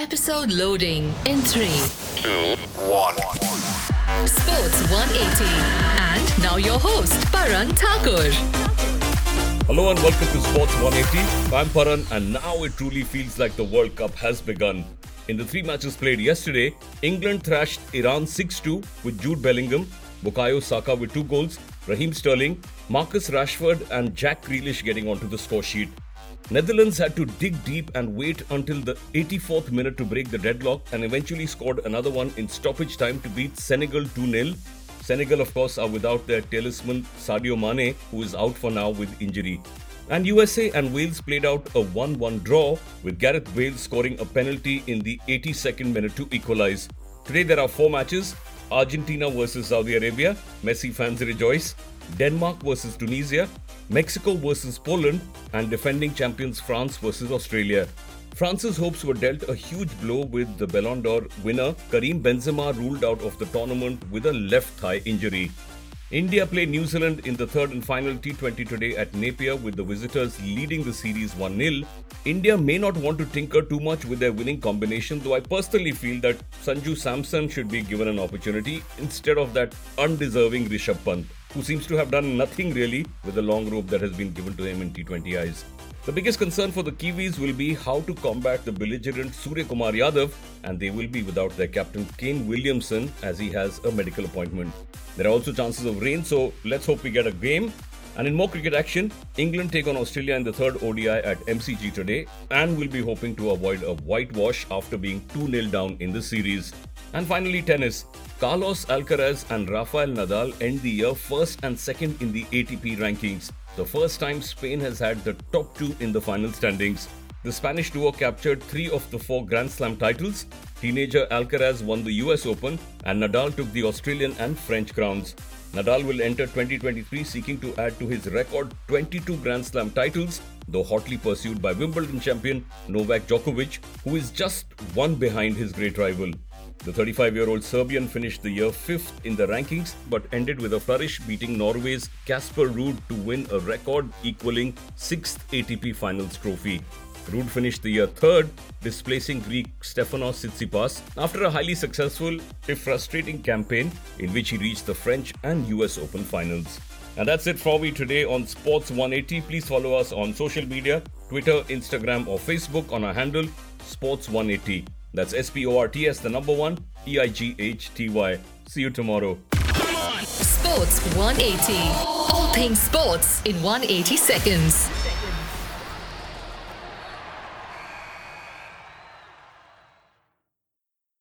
Episode loading in 3. two, one. Sports 180. And now your host, Paran Thakur. Hello and welcome to Sports 180. I'm Paran and now it truly feels like the World Cup has begun. In the three matches played yesterday, England thrashed Iran 6-2 with Jude Bellingham, Bukayo Saka with two goals, Raheem Sterling, Marcus Rashford and Jack Grealish getting onto the score sheet. Netherlands had to dig deep and wait until the 84th minute to break the deadlock and eventually scored another one in stoppage time to beat Senegal 2-0 Senegal, of course, are without their talisman Sadio Mane, who is out for now with injury. And USA and Wales played out a 1 1 draw, with Gareth Bale scoring a penalty in the 82nd minute to equalize. Today there are four matches Argentina versus Saudi Arabia, Messi fans rejoice, Denmark versus Tunisia, Mexico versus Poland, and defending champions France versus Australia. France's hopes were dealt a huge blow with the Ballon d'Or winner Karim Benzema ruled out of the tournament with a left thigh injury. India play New Zealand in the third and final T20 today at Napier with the visitors leading the series 1 0. India may not want to tinker too much with their winning combination, though I personally feel that Sanju Samson should be given an opportunity instead of that undeserving Rishabh Pant, who seems to have done nothing really with the long rope that has been given to him in T20Is. The biggest concern for the Kiwis will be how to combat the belligerent Surya Kumar Yadav, and they will be without their captain Kane Williamson as he has a medical appointment. There are also chances of rain, so let's hope we get a game. And in more cricket action, England take on Australia in the third ODI at MCG today and will be hoping to avoid a whitewash after being 2 0 down in the series. And finally, tennis. Carlos Alcaraz and Rafael Nadal end the year first and second in the ATP rankings. The first time Spain has had the top two in the final standings. The Spanish duo captured three of the four Grand Slam titles. Teenager Alcaraz won the US Open and Nadal took the Australian and French crowns. Nadal will enter 2023 seeking to add to his record 22 Grand Slam titles, though hotly pursued by Wimbledon champion Novak Djokovic, who is just one behind his great rival. The 35 year old Serbian finished the year fifth in the rankings but ended with a flourish, beating Norway's Casper Ruud to win a record equaling sixth ATP Finals trophy. Ruud finished the year third, displacing Greek Stefanos Tsitsipas after a highly successful, if frustrating, campaign in which he reached the French and US Open finals. And that's it for me today on Sports 180. Please follow us on social media Twitter, Instagram, or Facebook on our handle Sports 180. That's S P O R T S, the number one, E I G H T Y. See you tomorrow. Sports 180. All things sports in 180 seconds.